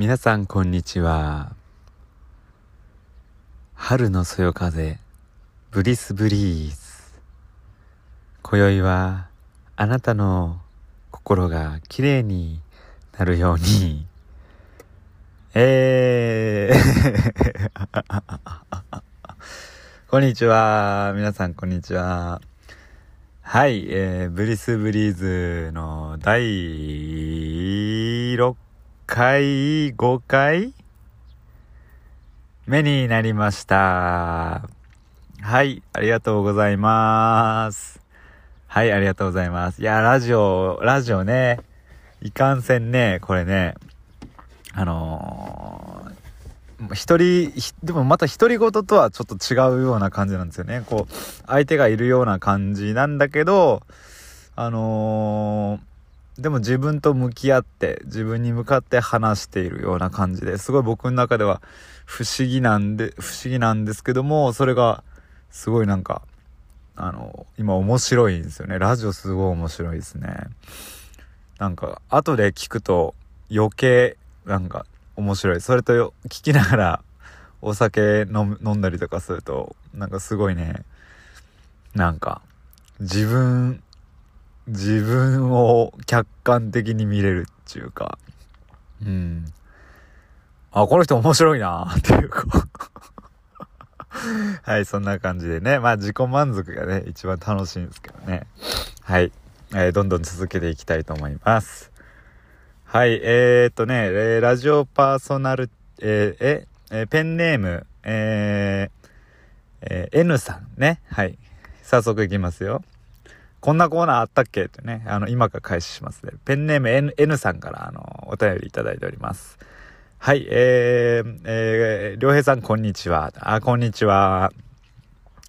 皆さんこんにちは。春のそよ風、ブリスブリーズ。今宵はあなたの心がきれいになるように、えー こんにちは。皆さんこんにちは。はい、えー、ブリスブリーズの第6回、5回？目になりました。はい、ありがとうございます。はい、ありがとうございます。いや、ラジオ、ラジオね、いかんせんね、これね、あのー、一人、でもまた独り言とはちょっと違うような感じなんですよね。こう、相手がいるような感じなんだけど、あのー、でも自分と向き合って、自分に向かって話しているような感じですごい僕の中では不思議なんで、不思議なんですけども、それがすごいなんか、あの、今面白いんですよね。ラジオすごい面白いですね。なんか、後で聞くと余計、なんか、面白い。それと、聞きながらお酒飲んだりとかすると、なんかすごいね、なんか、自分、自分を客観的に見れるっていうか、うん。あ、この人面白いな っていうか。はい、そんな感じでね。まあ自己満足がね、一番楽しいんですけどね。はい。えーどんどん続けていきたいと思います。はい、えー、っとね、えーラジオパーソナル、えーえ、えペンネーム、ええー N さんね。はい。早速いきますよ。こんなコーナーあったっけ？ってね、あの、今から開始しますね。ペンネーム N, N さんから、あの、お便りいただいております。はい、えー、えー、りょうへいさん、こんにちは。あ、こんにちは。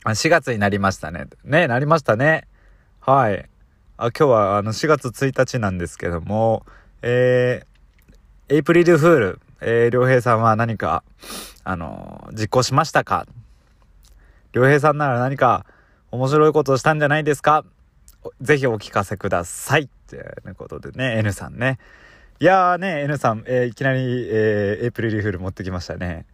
あ4月になりましたね。ね、なりましたね。はい。あ、今日は、あの、4月1日なんですけども、えー、エイプリルフール、えー、りょうへいさんは何か、あの、実行しましたか？りょうへいさんなら何か面白いことをしたんじゃないですか？ぜひお聞かせください。っていうことでね、N さんね。いやーね、N さん、えーいきなり、えーエイプリルフール持ってきましたね。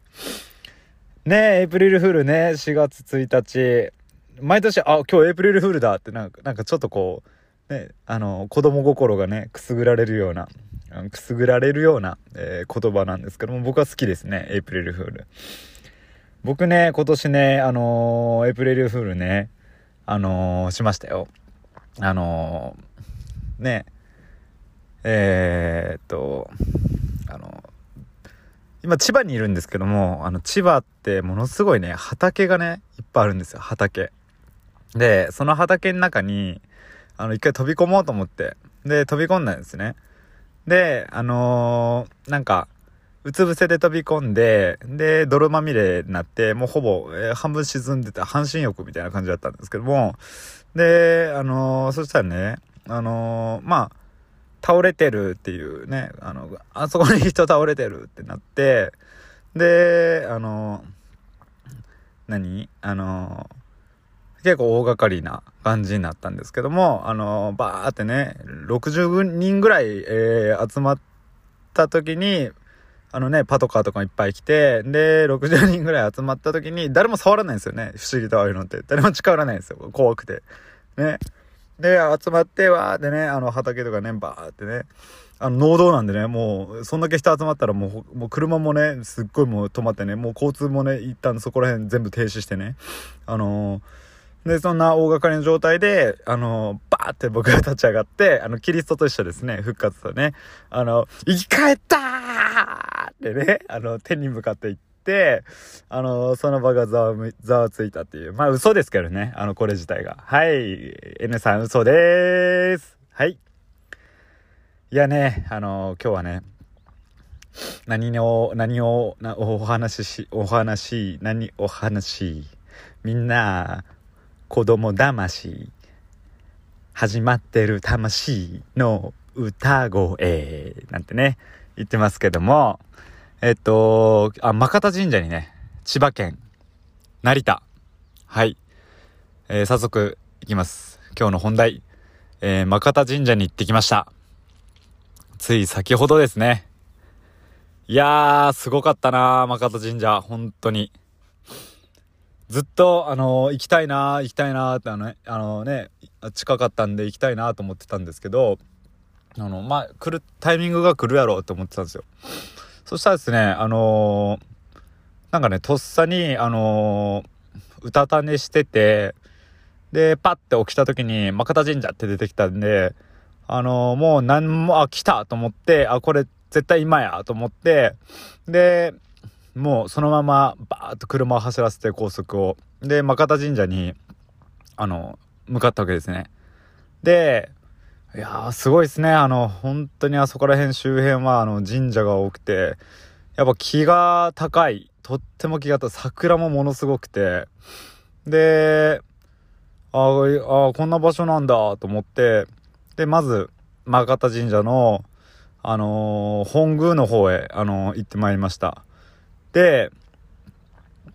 ねエイプリルフールね、4月1日。毎年、あ、今日エイプリルフールだってなんか、なんかちょっとこう、ね、あの、子供心がね、くすぐられるような、くすぐられるような、えー言葉なんですけども、僕は好きですね、エイプリルフール。僕ね、今年ね、あのエイプリルフールね、あのしましたよ。あのーね、えー、っと、あの、今千葉にいるんですけども、あの千葉ってものすごいね、畑がね、いっぱいあるんですよ、畑。で、その畑の中に、あの、一回飛び込もうと思って、で、飛び込んだんですね。で、あのーなんか、うつ伏せで飛び込んで、で、泥まみれになって、もうほぼ、えー半分沈んでて、半身浴みたいな感じだったんですけども、で、あのーそしたらね、あのーまあ、倒れてるっていうね、あの、あそこに人倒れてるってなって、で、あの、何？あの、結構大掛かりな感じになったんですけども、あの、バーってね、60人ぐらい、え集まった時に、あのね、パトカーとかもいっぱい来て、で、60人ぐらい集まった時に、誰も触らないんですよね。不思議とああいうのって。誰も近寄らないんですよ。怖くて。ね。で、集まって、わーってね、あの、畑とかね、バーってね、あの、農道なんでね、もう、そんだけ人集まったらもう、もう車もね、すっごいもう止まってね、もう交通もね、一旦そこら辺全部停止してね、あのーで、そんな大掛かりの状態で、あの、バーって僕が立ち上がって、あの、キリストと一緒ですね、復活とね、あの、生き返ったーってね、あの、天に向かって行って、あの、その場がざわざわついたっていう。まあ、嘘ですけどね、あの、これ自体が。はい、N さん嘘でーす。はい。いやね、あの、今日はね、何を、何を、お話しし、お話、何、お話、みんな、子供魂、始まってる魂の歌声、なんてね、言ってますけども、えっと、あ、マカタ神社にね、千葉県、成田、はい、えー早速行きます。今日の本題、えー、マカタ神社に行ってきました。つい先ほどですね。いやー、すごかったなー、マカ神社。本当に。ずっと、あの、行きたいな、行きたいなって、あのね、あのね、近かったんで行きたいなと思ってたんですけど、あの、まあ、来る、タイミングが来るやろうって思ってたんですよ。そしたらですね、あのー、なんかね、とっさに、あのー、うたた寝してて、で、パッて起きた時に、マカタ神社って出てきたんで、あのー、もう何も、あ、来たと思って、あ、これ絶対今やと思って、で、もうそのままバーッと車を走らせて高速を。で、マカタ神社に、あの、向かったわけですね。で、いやー、すごいですね。あの、本当にあそこら辺周辺は、あの、神社が多くて、やっぱ気が高い。とっても気が高い。桜もものすごくて。で、ああ、こんな場所なんだと思って、で、まず、マガタ神社の、あのー、本宮の方へ、あのー、行ってまいりました。で、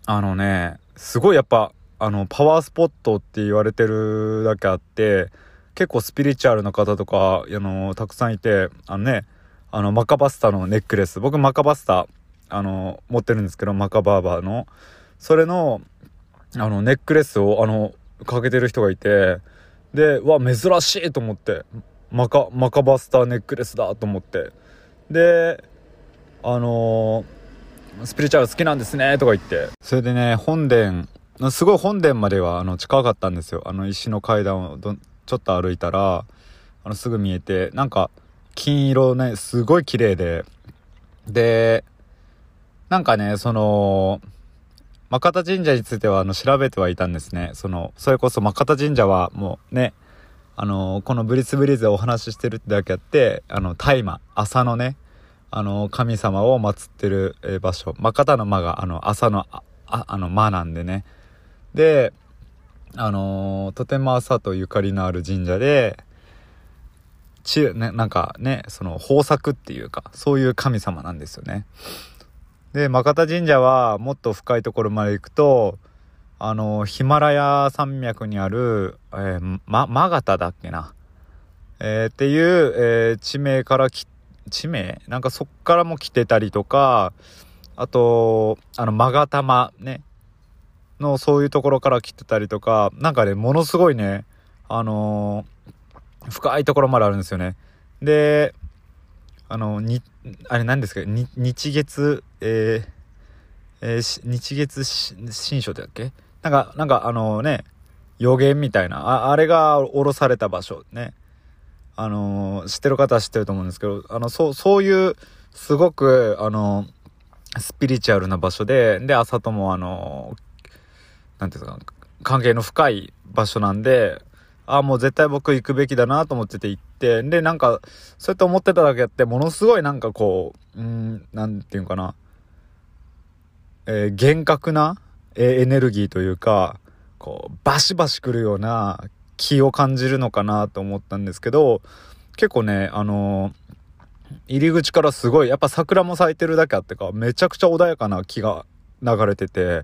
あのね、すごいやっぱ、あの、パワースポットって言われてるだけあって、結構スピリチュアルな方とか、あの、たくさんいて、あのね、あの、マカバスタのネックレス。僕、マカバスタ、あの、持ってるんですけど、マカバーバーの。それの、あの、ネックレスを、あの、かけてる人がいて、で、わ、珍しいと思って、マカ、マカバスターネックレスだと思って。で、あのー、スピリチュアル好きなんですねとか言って。それでね、本殿、すごい本殿まではあの近かったんですよ。あの石の階段をどちょっと歩いたら、あのすぐ見えて、なんか金色ね、すごい綺麗で、で、なんかね、その、マカタ神社についてはあの調べてはいたんですね。その、それこそマカタ神社はもうね、あの、このブリスブリーズでお話ししてるってだけあって、あの、大麻、朝のね、あの、神様を祀ってる場所。まあ、の間が、あの、朝の、あ、あの、間なんでね。で、あのとても朝とゆかりのある神社で、ち、ね、なんかね、その豊作っていうか、そういう神様なんですよね。で、マカタ神社はもっと深いところまで行くと、あの、ヒマラヤ山脈にある、えー、ま、マガタだっけな。えー、っていう、えー、地名からき、地名？なんかそっからも来てたりとか、あと、あの、マガタマね、のそういうところから来てたりとか、なんかね、ものすごいね、あのー、深いところまであるんですよね。で、あの、に、あれ何ですか、日月、えー、えー、日月新書だっけ？なんか、なんかあのね、予言みたいな、ああれが降ろされた場所ね。あの、知ってる方は知ってると思うんですけど、あの、そう、そういう、すごく、あの、スピリチュアルな場所で、で、朝ともあの、なんていうか、関係の深い場所なんで、ああ、もう絶対僕行くべきだなと思ってて行って、で、なんか、そうやって思ってただけあって、ものすごいなんかこう、うん、なんていうかな、えー、厳格な、エネルギーというか、こう、バシバシ来るような気を感じるのかなと思ったんですけど、結構ね、あの、入り口からすごい、やっぱ桜も咲いてるだけあってか、めちゃくちゃ穏やかな気が流れてて、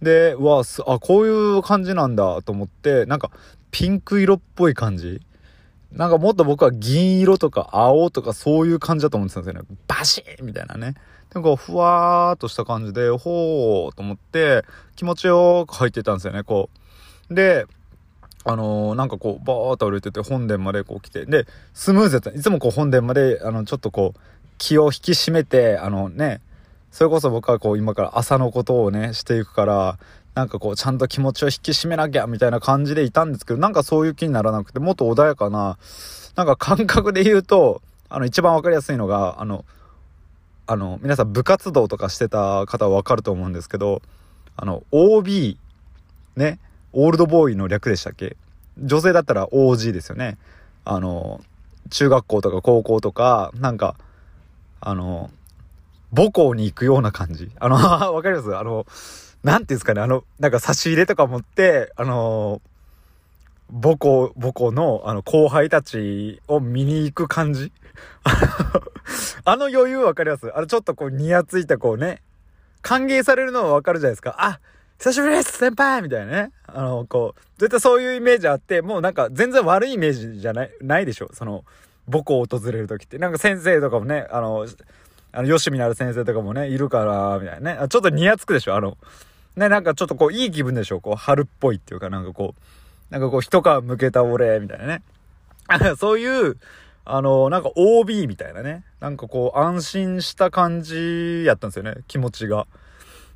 で、うわあ、こういう感じなんだと思って、なんか、ピンク色っぽい感じなんかもっと僕は銀色とか青とかそういう感じだと思ってたんですよね。バシーみたいなね。でもこう、ふわーっとした感じで、ほーと思って、気持ちよく入ってたんですよね、こう。で、あのー、なんかこう、バーっと歩いてて、本殿までこう来て、で、スムーズやった。いつもこう、本殿まで、あの、ちょっとこう、気を引き締めて、あのね、それこそ僕はこう、今から朝のことをね、していくから、なんかこう、ちゃんと気持ちを引き締めなきゃ、みたいな感じでいたんですけど、なんかそういう気にならなくて、もっと穏やかな、なんか感覚で言うと、あの、一番わかりやすいのが、あの、あの、皆さん部活動とかしてた方はわかると思うんですけど、あの、OB、ね、オールドボーイの略でしたっけ？女性だったら OG ですよね。あの、中学校とか高校とか、なんか、あの、母校に行くような感じ。あの、わかります？あの、なんていうんですかね、あの、なんか差し入れとか持って、あの、母校、母校の、あの、後輩たちを見に行く感じ？あの余裕わかります？あの、ちょっとこう、にやついたこうね、歓迎されるのはわかるじゃないですか。あ、久しぶりです先輩みたいなね。あの、こう、絶対そういうイメージあって、もうなんか全然悪いイメージじゃない、ないでしょ？その、母校を訪れる時って。なんか先生とかもね、あの、あの、吉見なる先生とかもね、いるから、みたいなね。ちょっとニヤつくでしょ？あの、ね、なんかちょっとこう、いい気分でしょ？こう、春っぽいっていうか、なんかこう、なんかこう、一皮むけた俺、みたいなね。そういう、あの、なんか OB みたいなね。なんかこう、安心した感じやったんですよね、気持ちが。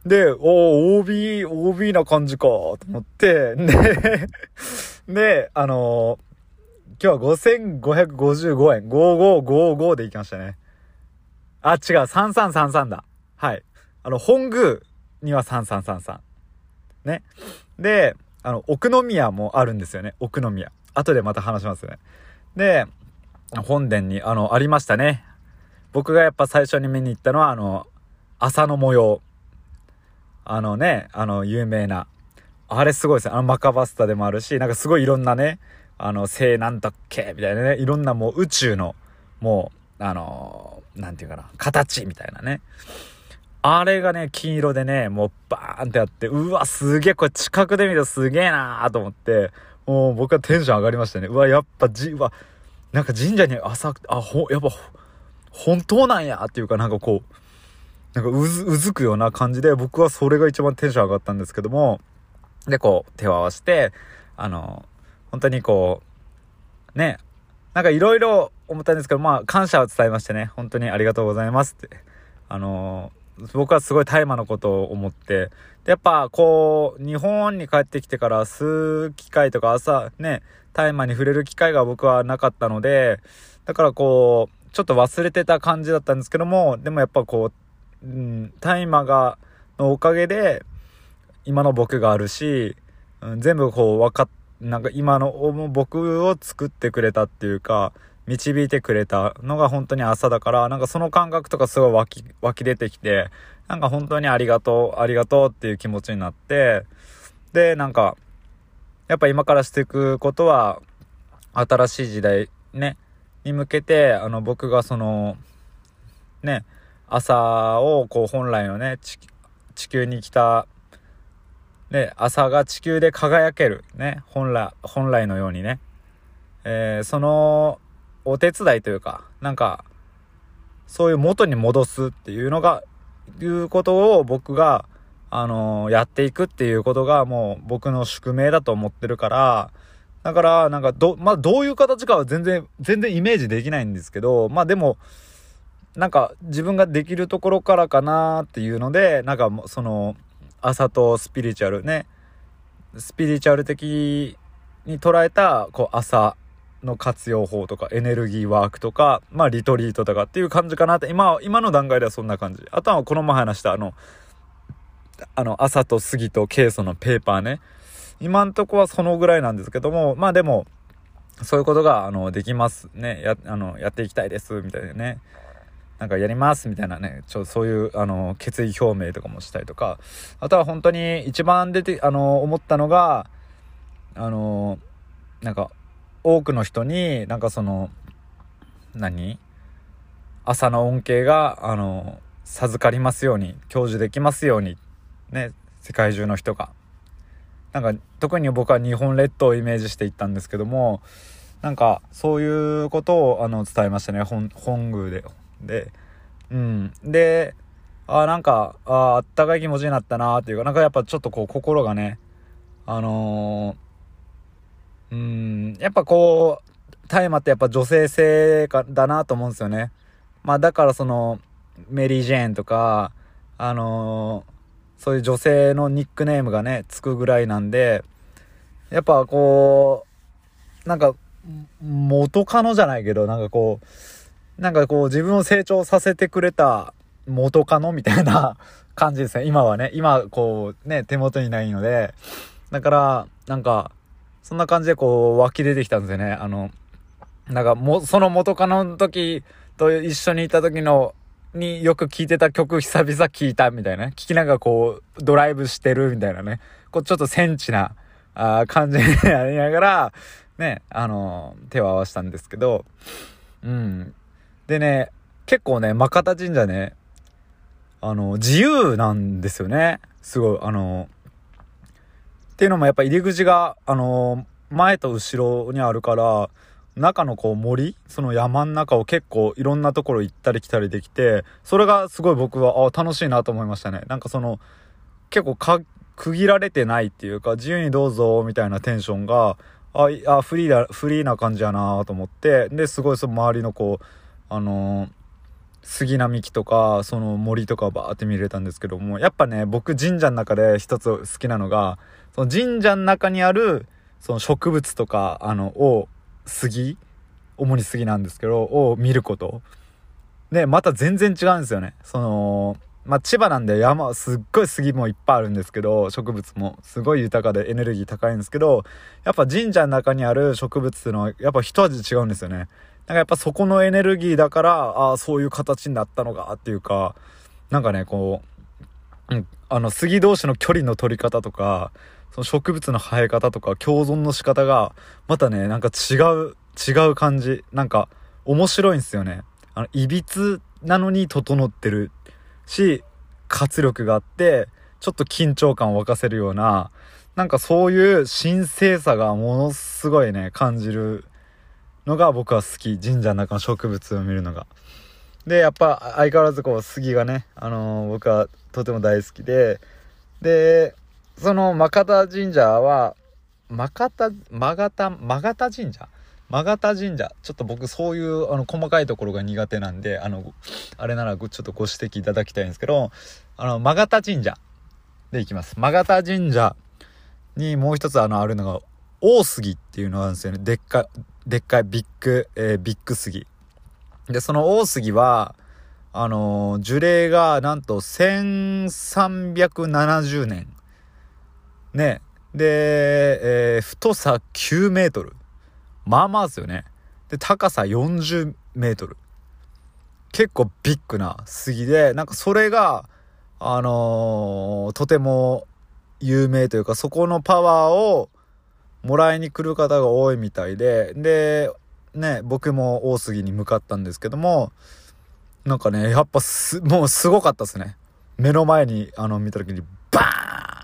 で、おー OB、OB な感じか、と思って、で、で、あの今日は5555円、5555で行きましたね。あ、違う、3333だ。はい。あの、本宮には3333。ね。で、あの、奥宮もあるんですよね。奥宮。後でまた話しますね。で、本殿に、あの、ありましたね。僕がやっぱ最初に見に行ったのは、あの、朝の模様。あのね、あの、有名な。あれすごいですね。あの、マカバスタでもあるし、なんかすごいいろんなね、あの、聖なんだっけみたいなね、いろんなもう宇宙の、もう、あの、なんていうかな、形みたいなね。あれがね、金色でね、もうバーンってあって、うわ、すげえ、これ近くで見るとすげえなーと思って、もう僕はテンション上がりましたね。うわ、やっぱじ、わ、なんか神社に朝、あ、ほ、やっぱ、本当なんやっていうかなんかこう、なんかうず、うずくような感じで、僕はそれが一番テンション上がったんですけども、で、こう、手を合わせて、あの、本当にこう、ね、なんかいろいろ思ったんですけど、まあ、感謝を伝えましてね、本当にありがとうございますって。あの僕はすごい大麻のことを思って、で、やっぱこう、日本に帰ってきてから吸う機会とか朝ね、大麻に触れる機会が僕はなかったので、だからこう、ちょっと忘れてた感じだったんですけども、でもやっぱこう、うん、大麻が、のおかげで、今の僕があるし、うん、全部こう分かっなんか今の僕を作ってくれたっていうか、導いてくれたのが本当に朝だから、なんかその感覚とかすごい湧き、湧き出てきて、なんか本当にありがとう、ありがとうっていう気持ちになって、で、なんか、やっぱ今からしていくことは、新しい時代ね、に向けて、あの僕がその、ね、朝をこう本来のね、地球に来たで、朝が地球で輝ける。ね。本来、本来のようにね。えー、その、お手伝いというか、なんか、そういう元に戻すっていうのが、いうことを僕が、あのー、やっていくっていうことがもう僕の宿命だと思ってるから、だから、なんか、ど、まあ、どういう形かは全然、全然イメージできないんですけど、まあでも、なんか自分ができるところからかなっていうので、なんかその、朝とスピリチュアルね。スピリチュアル的に捉えたこう朝の活用法とかエネルギーワークとかまあリトリートとかっていう感じかなって。今今の段階ではそんな感じ。あとはこの前話したあのあの朝と杉とケイ素のペーパーね。今んとこはそのぐらいなんですけどもまあでもそういうことがあのできますね。やあのやっていきたいですみたいなね。なんかやりますみたいなね、ちょ、そういう、あの、決意表明とかもしたりとか、あとは本当に一番出て、あの、思ったのが、あの、なんか、多くの人に、なんかその、何？朝の恩恵が、あの、授かりますように、享受できますように、ね、世界中の人が。なんか、特に僕は日本列島をイメージしていったんですけども、なんか、そういうことを、あの、伝えましたね、本、本宮で。で、うん。で、あなんか、ああったかい気持ちになったなっていうか、なんかやっぱちょっとこう心がね、あのー、うん、やっぱこう、大麻ってやっぱ女性性かだなと思うんですよね。まあだからその、メリー・ジェーンとか、あのー、そういう女性のニックネームがね、つくぐらいなんで、やっぱこう、なんか、元カノじゃないけど、なんかこう、なんかこう自分を成長させてくれた元カノみたいな 感じですね。今はね。今こうね、手元にないので。だから、なんか、そんな感じでこう湧き出てきたんですよね。あの、なんかも、その元カノの時と一緒にいた時の、によく聴いてた曲久々聴いたみたいな、ね。聞きながらこう、ドライブしてるみたいなね。こう、ちょっとセンチな、あ感じになりながら、ね、あの、手を合わせたんですけど、うん。でね、結構ね、マカタ神社ね、あの、自由なんですよね。すごい、あの、っていうのもやっぱ入り口が、あの、前と後ろにあるから、中のこう森、その山の中を結構いろんなところ行ったり来たりできて、それがすごい僕は、あ楽しいなと思いましたね。なんかその、結構か、区切られてないっていうか、自由にどうぞ、みたいなテンションが、あ、あフリーだ、フリーな感じやなと思って、で、すごいその周りのこう、あの、杉並木とか、その森とかバーって見れたんですけども、やっぱね、僕神社の中で一つ好きなのが、その神社の中にある、その植物とか、あの、を、杉主に杉なんですけど、を見ること。で、また全然違うんですよね。その、まあ、千葉なんで山、すっごい杉もいっぱいあるんですけど、植物もすごい豊かでエネルギー高いんですけど、やっぱ神社の中にある植物っていうのは、やっぱ一味違うんですよね。なんかやっぱそこのエネルギーだから、ああ、そういう形になったのかっていうか、なんかね、こう、うん、あの、杉同士の距離の取り方とか、その植物の生え方とか共存の仕方が、またね、なんか違う、違う感じ。なんか、面白いんですよね。あの、いびつなのに整ってるし、活力があって、ちょっと緊張感を沸かせるような、なんかそういう神聖さがものすごいね、感じるのが僕は好き。神社の中の植物を見るのが。で、やっぱ相変わらずこう杉がね、あのー、僕はとても大好きで、で、その、マカタ神社は、マカタ、マガタ、マガタ神社？マガタ神社？ちょっと僕そういうあの細かいところが苦手なんで、あの、あれならちょっとご指摘いただきたいんですけど、あの、マガタ神社でいきます。マガタ神社にもう一つあの、あるのが、大杉っていうのがあるんですよね。でっかい、でっかいビッグ、えー、ビッグ杉。で、その大杉は、あのー、樹齢がなんと1370年ね。で、えー、太さ9メートル。まあまあですよね。で、高さ40メートル。結構ビッグな杉で、なんかそれが、あのー、とても有名というか、そこのパワーをもらいに来る方が多いみたいで、で、ね、僕も大杉に向かったんですけども、なんかね、やっぱす、もうすごかったですね。目の前に、あの、見た時に、バ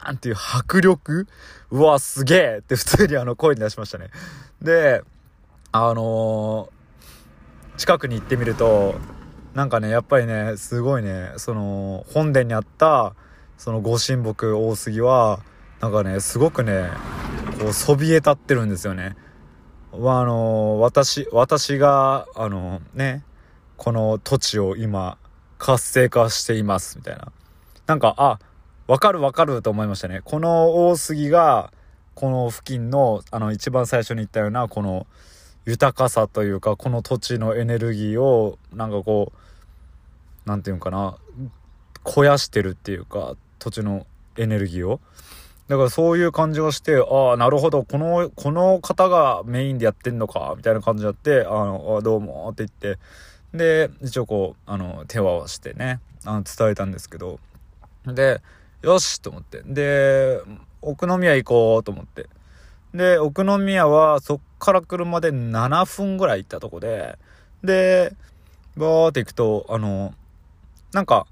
ーンっていう迫力うわ、すげえって普通にあの声に出しましたね。で、あのー、近くに行ってみると、なんかね、やっぱりね、すごいね、その、本殿にあった、そのご神木大杉は、なんかね、すごくね、こう、そびえ立ってるんですよね。は、あの、私、私が、あの、ね、この土地を今、活性化しています、みたいな。なんか、あ、わかるわかると思いましたね。この大杉が、この付近の、あの、一番最初に言ったような、この、豊かさというか、この土地のエネルギーを、なんかこう、なんていうんかな、肥やしてるっていうか、土地のエネルギーを。だからそういう感じがして、ああ、なるほど、この、この方がメインでやってんのか、みたいな感じになって、あの、あどうもって言って、で、一応こう、あの、手を合わせてね、あの、伝えたんですけど、で、よしと思って。で、奥宮行こうと思って。で、奥宮はそっから車で7分ぐらい行ったとこで、で、バーって行くと、あの、なんか、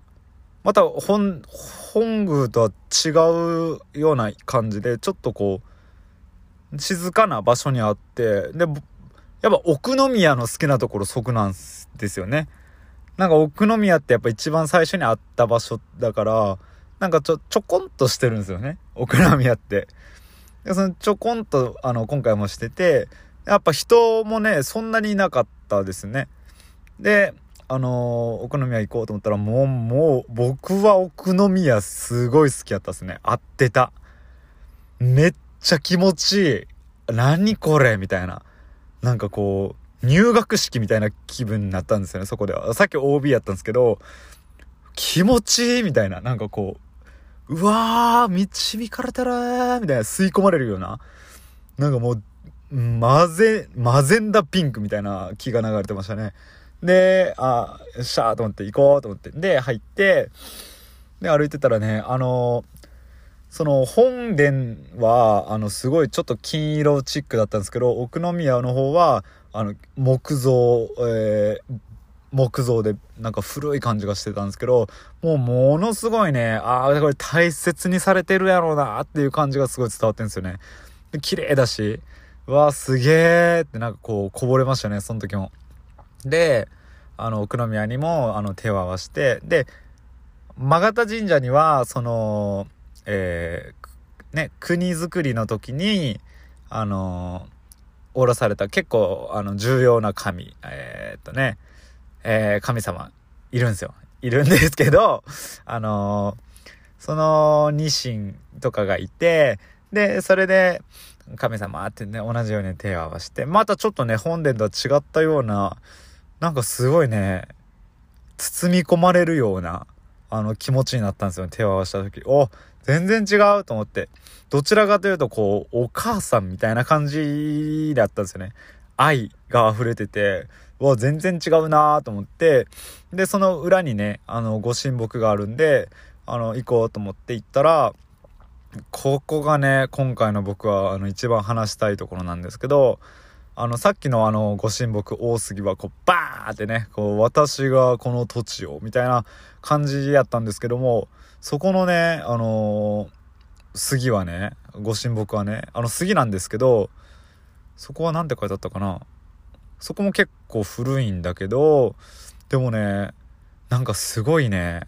また本、本宮とは違うような感じで、ちょっとこう、静かな場所にあって、で、やっぱ奥宮の好きなところそこなんですよね。なんか奥宮ってやっぱ一番最初にあった場所だから、なんかちょ、ちょこんとしてるんですよね。オクラミアって。で、そのちょこんと、あの、今回もしてて、やっぱ人もね、そんなにいなかったですね。で、あのー、奥宮行こうと思ったら、もう、もう、僕は奥宮すごい好きやったっすね。合ってた。めっちゃ気持ちいい。何これみたいな。なんかこう、入学式みたいな気分になったんですよね、そこでは。さっき OB やったんですけど、気持ちいいみたいな。なんかこう、うわー、導かれたらー、みたいな、吸い込まれるような、なんかもう、マゼ、マゼンダピンクみたいな気が流れてましたね。で、あ、よっしゃーと思って行こうと思って。で、入って、で、歩いてたらね、あのその本殿は、あの、すごいちょっと金色チックだったんですけど、奥宮の方は、あの、木造、えー、木造でなんか古い感じがしてたんですけど、もうものすごいね、ああ、これ大切にされてるやろうなっていう感じがすごい伝わってるんですよね。で綺麗だし、うわ、すげーってなんかこう、こぼれましたね、その時も。で、あの、奥宮にも、あの、手を合わして、で、曲田神社には、その、えー、ね、国づくりの時に、あの、おろされた結構、あの、重要な神、えー、っとね、えー、神様、いるんですよ。いるんですけど、あのその、ニシンとかがいて、で、それで、神様ってね、同じように手を合わせて、またちょっとね、本殿とは違ったような、なんかすごいね、包み込まれるような、あの、気持ちになったんですよ、手を合わせた時。お、全然違うと思って。どちらかというと、こう、お母さんみたいな感じだったんですよね。愛が溢れてて、わ、全然違うなと思って、で、その裏にね、あの、ご神木があるんで、あの、行こうと思って行ったら、ここがね、今回の僕は、あの、一番話したいところなんですけど、あの、さっきのあの、ご神木大杉は、こう、バーってね、こう、私がこの土地を、みたいな感じやったんですけども、そこのね、あのー、杉はね、ご神木はね、あの杉なんですけど、そこは何て書いてあったかな？そこも結構古いんだけど、でもね、なんかすごいね、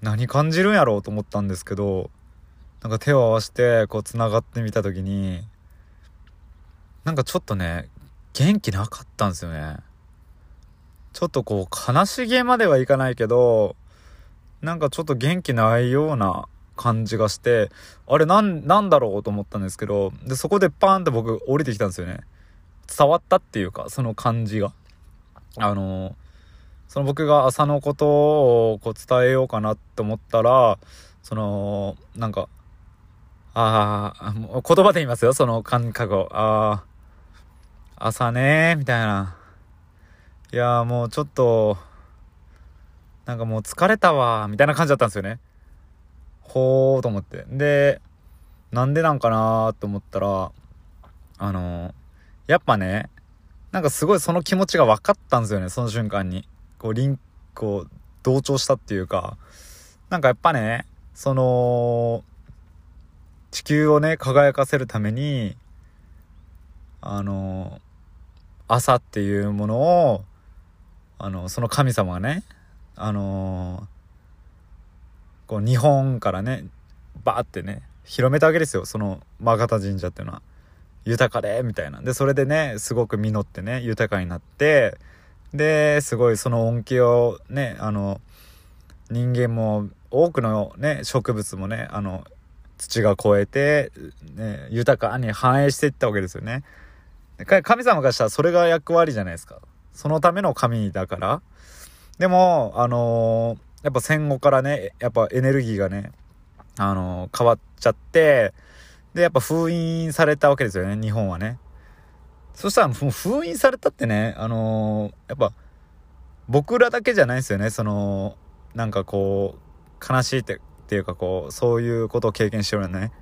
何感じるんやろうと思ったんですけど、なんか手を合わせて、こう繋がってみた時に、なんかちょっとね、元気なかったんですよね。ちょっとこう、悲しげまではいかないけど、なんかちょっと元気ないような感じがして、あれなん、なんだろうと思ったんですけど、で、そこでパーンって僕降りてきたんですよね。伝わったっていうか、その感じが。あのその僕が朝のことをこう伝えようかなって思ったら、その、なんか、ああ、言葉で言いますよ、その感覚を。ああ、朝ねみたいな。いやもうちょっと、なんかもう疲れたわみたいな感じだったんですよね。ほーと思って。で、なんでなんかなーって思ったら、あの、やっぱね、なんかすごいその気持ちが分かったんですよね、その瞬間に。こう、リンクを同調したっていうか、なんかやっぱね、その、地球をね、輝かせるために、あの、朝っていうものを、あの、その神様がね、あのこう日本からね、バーってね、広めたわけですよ、その曲方神社っていうのは。豊かで、みたいな。で、それでね、すごく実ってね、豊かになって、で、すごいその恩恵をね、あの、人間も、多くのね、植物もね、あの、土が越えて、ね、豊かに反映していったわけですよね。神様がしたらそれが役割じゃないですか。そのための神だから。でも、あのー、やっぱ戦後からね、やっぱエネルギーがね、あのー、変わっちゃって、で、やっぱ封印されたわけですよね、日本はね。そしたら、もう封印されたってね、あのー、やっぱ、僕らだけじゃないですよね、その、なんかこう、悲しいってっていうかこう、そういうことを経験してるよね。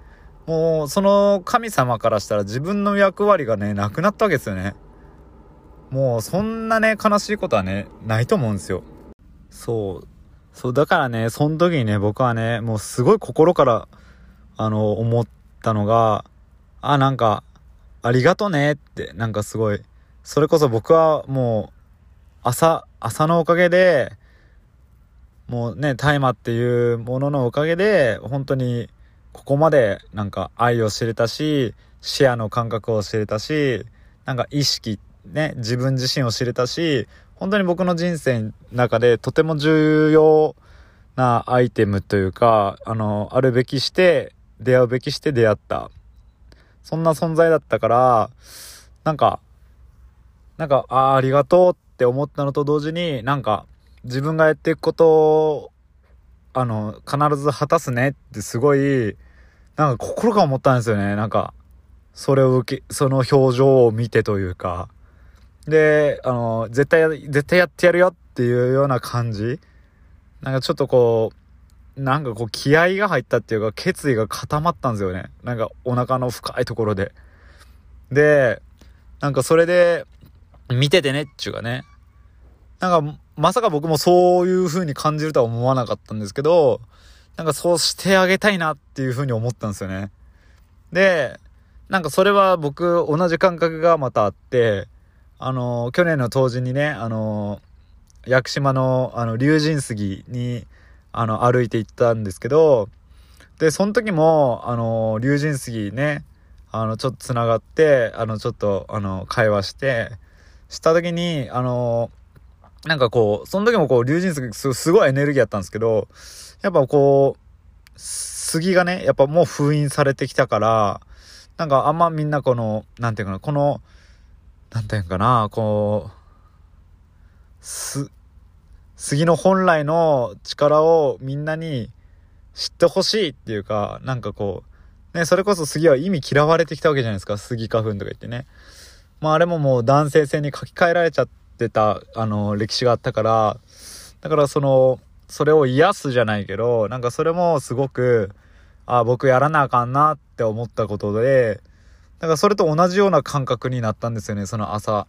もう、その神様からしたら自分の役割がね、なくなったわけですよね。もう、そんなね、悲しいことはね、ないと思うんですよ。そう。そう、だからね、その時にね、僕はね、もうすごい心から、あの、思ったのが、あ、なんか、ありがとねって、なんかすごい、それこそ僕はもう、朝、朝のおかげで、もうね、大麻っていうもののおかげで、本当にここまでなんか愛を知れたし、視野の感覚を知れたし、なんか意識、ね、自分自身を知れたし、本当に僕の人生の中でとても重要なアイテムというか、あの、あるべきして、出会うべきして出会った。そんな存在だったから、なんか、なんか、ああ、ありがとうって思ったのと同時に、なんか、自分がやっていくこと、あの、必ず果たすねってすごい、なんか心が思ったんですよね。なんか、それを受け、その表情を見てというか。で、あの、絶対、絶対やってやるよっていうような感じ。なんかちょっとこう、なんかこう気合が入ったっていうか決意が固まったんですよね。なんかお腹の深いところで。で、なんかそれで、見ててねっていうかね。なんかまさか僕もそういう風に感じるとは思わなかったんですけど、なんかそうしてあげたいなっていう風に思ったんですよね。で、なんかそれは僕同じ感覚がまたあって、あの、去年の冬至にね、あの、屋久島のあの龍神杉にあの歩いて行ったんですけど、で、その時も、あの、龍神杉ね、あの、ちょっと繋がって、あの、ちょっと、あの、会話して、した時に、あの、なんかこう、その時もこう、龍神杉すごいエネルギーやったんですけど、やっぱこう、杉がね、やっぱもう封印されてきたから、なんかあんまみんなこの、なんていうかな、この、なんていうかな、こう、す、杉の本来の力をみんなに知ってほしいっていうか、なんかこう、ね、それこそ杉は意味嫌われてきたわけじゃないですか、杉花粉とか言ってね。まああれももう男性性に書き換えられちゃってた、あの、歴史があったから、だからその、それを癒すじゃないけど、なんかそれもすごく、あ僕やらなあかんなって思ったことで、だかそれと同じような感覚になったんですよね、その朝。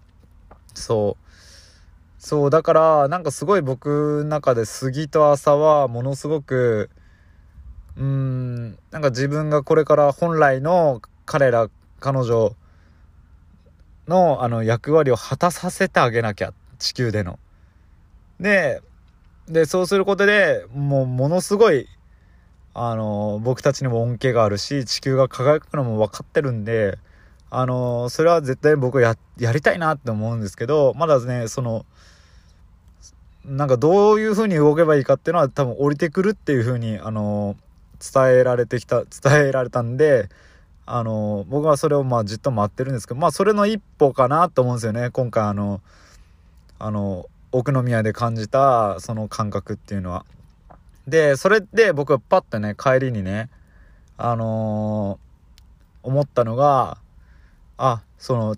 そう。そう、だから、なんかすごい僕の中で杉と朝はものすごく、うーん、なんか自分がこれから本来の彼ら、彼女のあの役割を果たさせてあげなきゃ、地球での。で、で、そうすることでもうものすごいあの、僕たちにも恩恵があるし、地球が輝くのも分かってるんで、あの、それは絶対僕や、やりたいなって思うんですけど、まだね、その、なんかどういう風に動けばいいかっていうのは多分降りてくるっていう風に、あの、伝えられてきた、伝えられたんで、あの、僕はそれをまあじっと待ってるんですけど、まあそれの一歩かなと思うんですよね。今回あの、あの、奥宮で感じたその感覚っていうのは。で、それで僕はパッとね、帰りにね、あのー、思ったのが、あ、その、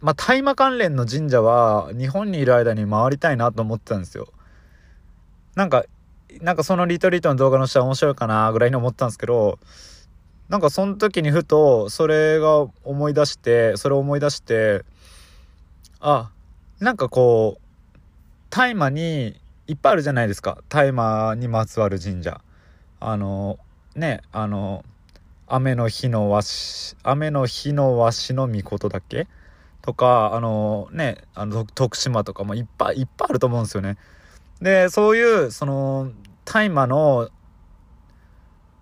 まあ、大麻関連の神社は日本にいる間に回りたいなと思ってたんですよ。なんか、なんかそのリトリートの動画の下面白いかなぐらいに思ったんですけど、なんかその時にふとそれが思い出して、それを思い出して、あ、なんかこう、大麻にいっぱいあるじゃないですか。大麻にまつわる神社。あのねあの雨の日のわし雨の日のわしの御事だっけ？とかあのねあの徳島とかもいっぱいいっぱいあると思うんですよね。でそういうその大麻の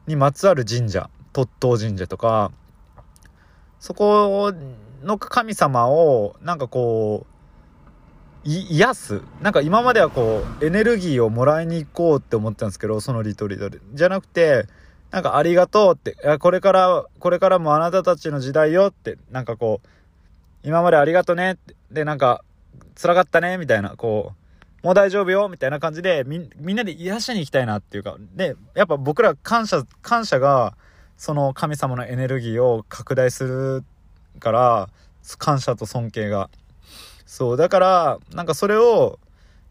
にまつわる神社。鳥取神社とかそこの神様をなんかこう癒す。なんか今まではこうエネルギーをもらいに行こうって思ったんですけどそのリトリートで。じゃなくてなんかありがとうってこれからこれからもあなたたちの時代よってなんかこう今までありがとねってでなんか辛かったねみたいなこうもう大丈夫よみたいな感じでみんなで癒しに行きたいなっていうかでやっぱ僕ら感謝感謝がその神様のエネルギーを拡大するから感謝と尊敬がそう、だから、なんかそれを、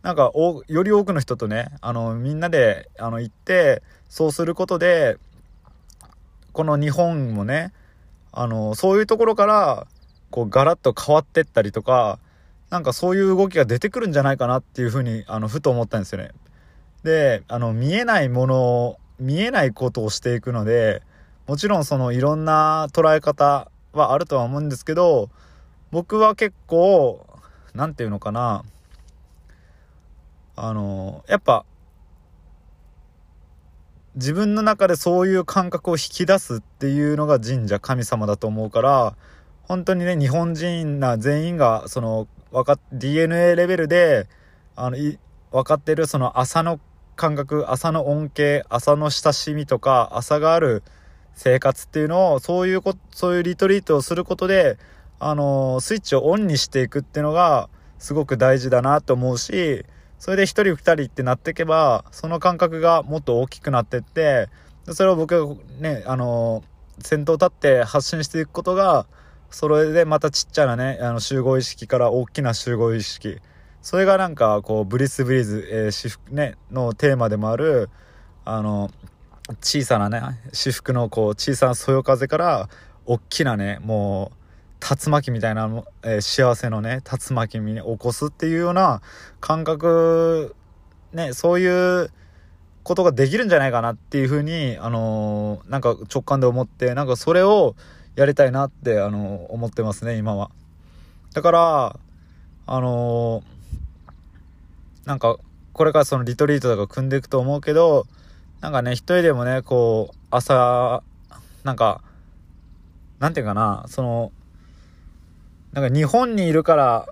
なんかお、より多くの人とね、あの、みんなで、あの、行って、そうすることで、この日本もね、あの、そういうところから、こう、ガラッと変わってったりとか、なんかそういう動きが出てくるんじゃないかなっていうふうに、あの、ふと思ったんですよね。で、あの、見えないもの、見えないことをしていくので、もちろんそのいろんな捉え方はあるとは思うんですけど、僕は結構、何て言うのかな。あのやっぱ自分の中でそういう感覚を引き出すっていうのが神社神様だと思うから本当にね日本人な全員がその分か DNA レベルであのい分かってるその朝の感覚朝の恩恵朝の親しみとか朝がある生活っていうのをそういうこそういうリトリートをすることであのスイッチをオンにしていくっていうのがすごく大事だなと思うしそれで1人2人ってなっていけばその感覚がもっと大きくなってってそれを僕がねあの先頭立って発信していくことがそれでまたちっちゃなねあの集合意識から大きな集合意識。それがなんかこうブリスブリーズ、えー、私服ねのテーマでもあるあの小さなね私服のこう小さなそよ風から大きなねもう竜巻みたいな、えー、幸せのね、竜巻に起こすっていうような感覚、ね、そういうことができるんじゃないかなっていうふうに、あのー、なんか直感で思って、なんかそれをやりたいなってあの思ってますね今は。だからあのなんかこれからそのリトリートとか組んでいくと思うけどなんかね一人でもねこう朝なんかなんていうかなそのなんか日本にいるから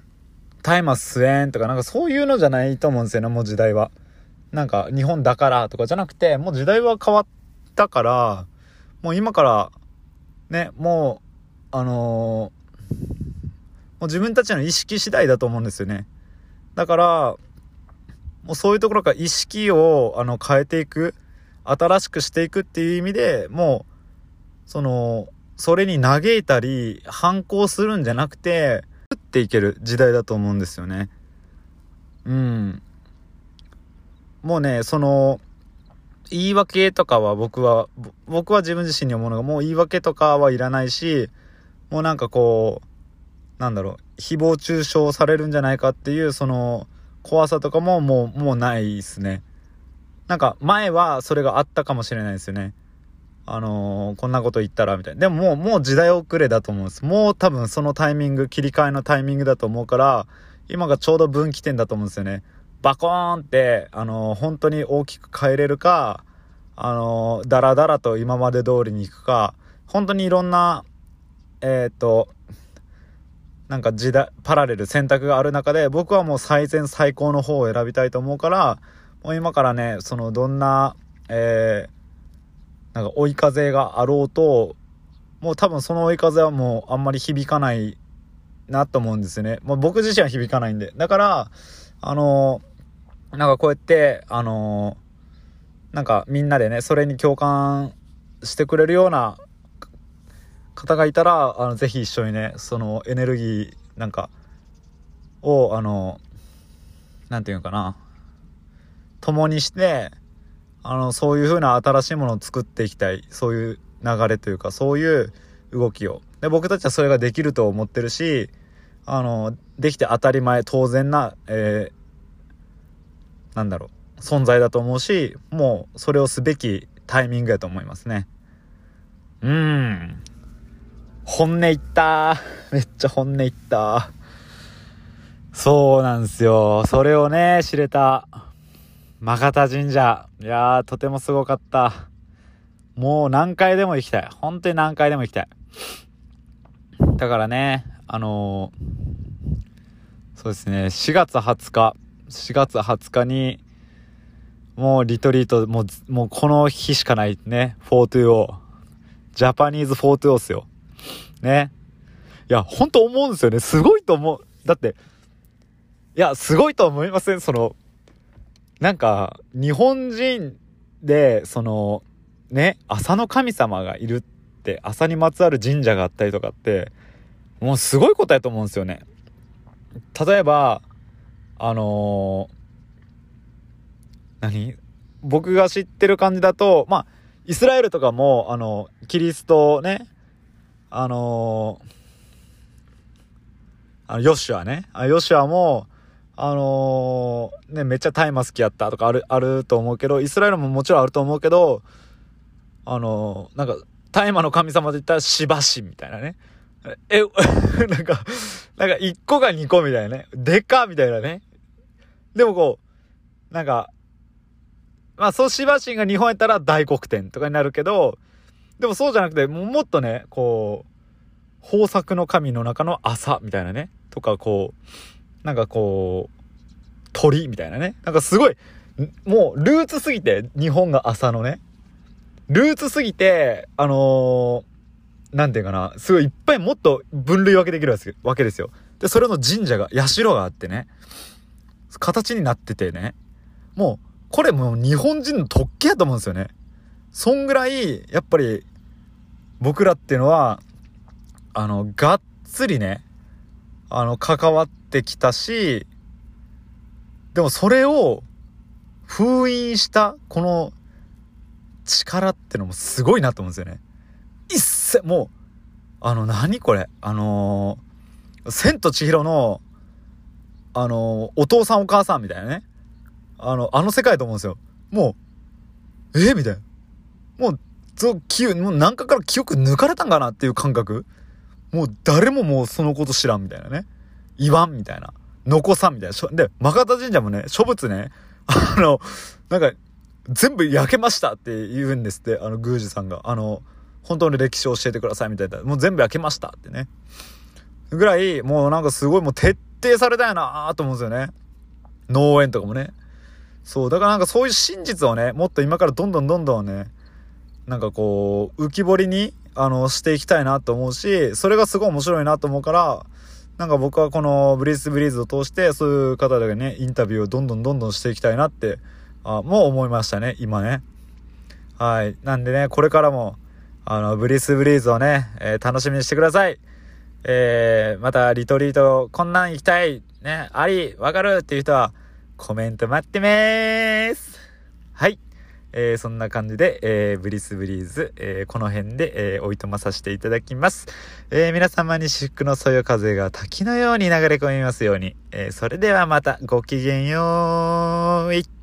タイマス吸えんとかなんかそういうのじゃないと思うんですよねもう時代は。なんか日本だからとかじゃなくてもう時代は変わったからもう今からねもうあのもう自分たちの意識次第だと思うんですよね。だからもうそういうところから意識をあの変えていく。新しくしていくっていう意味でもうそのそれに嘆いたり反抗するんじゃなくて打っていける時代だと思うんですよね。うん。もうねその言い訳とかは僕は僕は自分自身に思うのがもう言い訳とかはいらないしもうなんかこうなんだろう誹謗中傷されるんじゃないかっていうその怖さとかももうもうないですね。なんか前はそれがあったかもしれないですよね。あのー、こんなこと言ったらみたいな。でももうもう時代遅れだと思うんです。もう多分そのタイミング切り替えのタイミングだと思うから今がちょうど分岐点だと思うんですよね。バコーンって、あのー、本当に大きく変えれるか、あのー、だらだらと今まで通りに行くか、本当にいろんな、えっ、と、なんか時代、パラレル選択がある中で、僕はもう最善最高の方を選びたいと思うから、もう今からね、そのどんな、えー、なんか追い風があろうと、もう多分その追い風はもうあんまり響かないなと思うんですよね。もう僕自身は響かないんで。だから、あのー、なんかこうやって、あのー、なんかみんなでね、それに共感してくれるような方がいたら、あの、ぜひ一緒にね、そのエネルギーなんかを、あの、なんていうのかな、共にして、あの、そういう風な新しいものを作っていきたい。そういう流れというか、そういう動きを。で、僕たちはそれができると思ってるし、あの、できて当たり前、当然な、えー、なんだろう、存在だと思うし、もうそれをすべきタイミングやと思いますね。うん。本音言った めっちゃ本音言ったそうなんですよ。それをね、知れた、マガタ神社。いやー、とてもすごかった。もう何回でも行きたい。本当に何回でも行きたい。だからね、あのー、そうですね、4月20日、4月20日に、もうリトリート、もう、もうこの日しかないね、4-2-0。ジャパニーズ4-2っすよ。ね。いや、ほんと思うんですよね。すごいと思う。だって、いや、すごいと思いませんその、なんか、日本人で、その、ね、朝の神様がいるって、朝にまつわる神社があったりとかって、もうすごいことやと思うんですよね。例えば、あのー、何？僕が知ってる感じだと、まあ、イスラエルとかも、あの、キリストね、あのー、あの、ヨシュアね、あヨシュアも、あのー、ね、めっちゃ大麻好きやったとかある、あると思うけど、イスラエルももちろんあると思うけど、あのー、なんか、大麻の神様で言ったらしばしみたいなね。え、なんか、なんか1個が2個みたいなね。でかみたいなね。でもこう、なんか、まあ、そうしばしが日本やったら大黒天とかになるけど、でもそうじゃなくて、もっとね、こう、豊作の神の中の朝みたいなね。とか、こう、なんかこう、鳥みたいなね。なんかすごい、もうルーツすぎて、日本が朝のね。ルーツすぎて、あのーなんていうかな、すごいいっぱいもっと分類分けできるわけですよ。で、それの神社が、社があってね、形になっててね、もう、これもう日本人の特権やと思うんですよね。そんぐらい、やっぱり、僕らっていうのは、あの、がっつりね、あの、関わってきたし、でもそれを封印した、この力ってのもすごいなと思うんですよね。一切、もう、あの、何これ？あのー、千と千尋の、あのー、お父さんお母さんみたいなね。あの、あの世界と思うんですよ。もう、え？ー、みたいな。もう、記、もう何かから記憶抜かれたんかなっていう感覚。もう誰ももうそのこと知らんみたいなね。言わんみたいな。残さんみたいな。で、マカタ神社もね、諸仏ね、あの、なんか、全部焼けましたって言うんですって、あの、宮司さんが。あの、本当の歴史を教えてくださいみたいな。もう全部焼けましたってね。ぐらい、もうなんかすごいもう徹底されたよなと思うんですよね。農園とかもね。そう、だからなんかそういう真実をね、もっと今からどんどんどんどんね、なんかこう、浮き彫りに、あの、していきたいなと思うし、それがすごい面白いなと思うから、なんか僕はこのブリスブリーズを通して、そういう方でね、インタビューをどんどんどんどんしていきたいなって、あもう思いましたね、今ね。はい。なんでね、これからも、あの、ブリスブリーズをね、えー、楽しみにしてください。えー、またリトリート、こんなん行きたい、ね、あり、わかるっていう人は、コメント待ってまーす。はい。えー、そんな感じで、えー、ブリスブリーズ、えー、この辺で、えー、おいとまさせていただきます。え、皆様に至福のそよ風が滝のように流れ込みますように。え、それではまたごきげんよう。